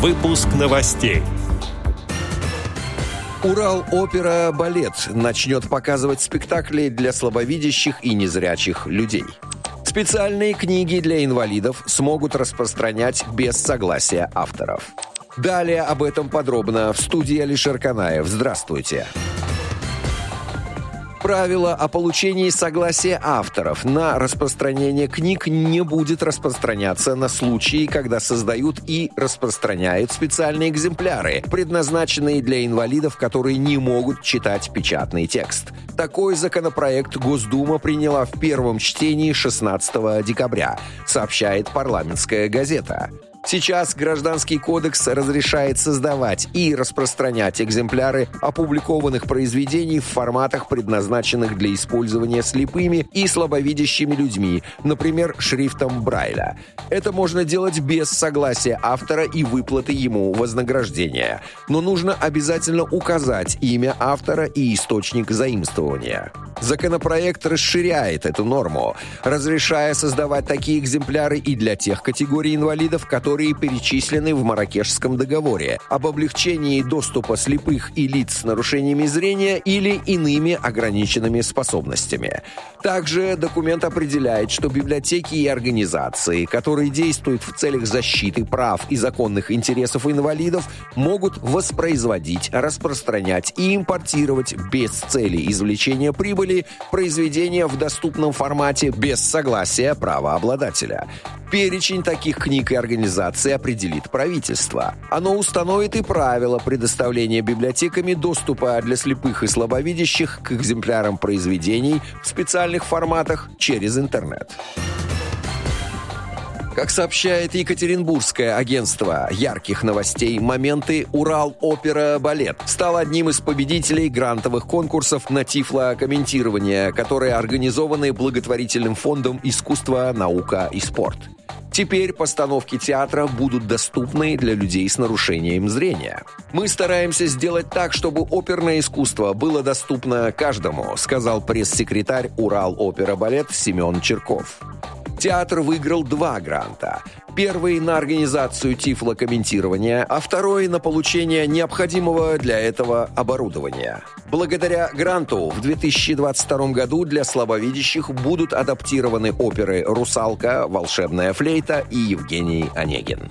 Выпуск новостей. Урал-опера-балет начнет показывать спектакли для слабовидящих и незрячих людей. Специальные книги для инвалидов смогут распространять без согласия авторов. Далее об этом подробно в студии Алишер Канаев. Здравствуйте. Здравствуйте. Правило о получении согласия авторов на распространение книг не будет распространяться на случаи, когда создают и распространяют специальные экземпляры, предназначенные для инвалидов, которые не могут читать печатный текст. Такой законопроект Госдума приняла в первом чтении 16 декабря, сообщает парламентская газета. Сейчас Гражданский кодекс разрешает создавать и распространять экземпляры опубликованных произведений в форматах, предназначенных для использования слепыми и слабовидящими людьми, например, шрифтом Брайля. Это можно делать без согласия автора и выплаты ему вознаграждения. Но нужно обязательно указать имя автора и источник заимствования. Законопроект расширяет эту норму, разрешая создавать такие экземпляры и для тех категорий инвалидов, которые перечислены в Маракешском договоре об облегчении доступа слепых и лиц с нарушениями зрения или иными ограниченными способностями. Также документ определяет, что библиотеки и организации, которые действуют в целях защиты прав и законных интересов инвалидов, могут воспроизводить, распространять и импортировать без цели извлечения прибыли произведения в доступном формате без согласия правообладателя. Перечень таких книг и организаций определит правительство. Оно установит и правила предоставления библиотеками доступа для слепых и слабовидящих к экземплярам произведений в специальных форматах через интернет. Как сообщает Екатеринбургское агентство ярких новостей, моменты «Урал-опера-балет» стал одним из победителей грантовых конкурсов на тифло-комментирование, которые организованы благотворительным фондом «Искусство, наука и спорт». Теперь постановки театра будут доступны для людей с нарушением зрения. Мы стараемся сделать так, чтобы оперное искусство было доступно каждому, сказал пресс-секретарь Урал-опера-балет Семен Черков. Театр выиграл два гранта. Первый на организацию тифлокомментирования, а второй на получение необходимого для этого оборудования. Благодаря гранту в 2022 году для слабовидящих будут адаптированы оперы «Русалка», «Волшебная флейта» и «Евгений Онегин».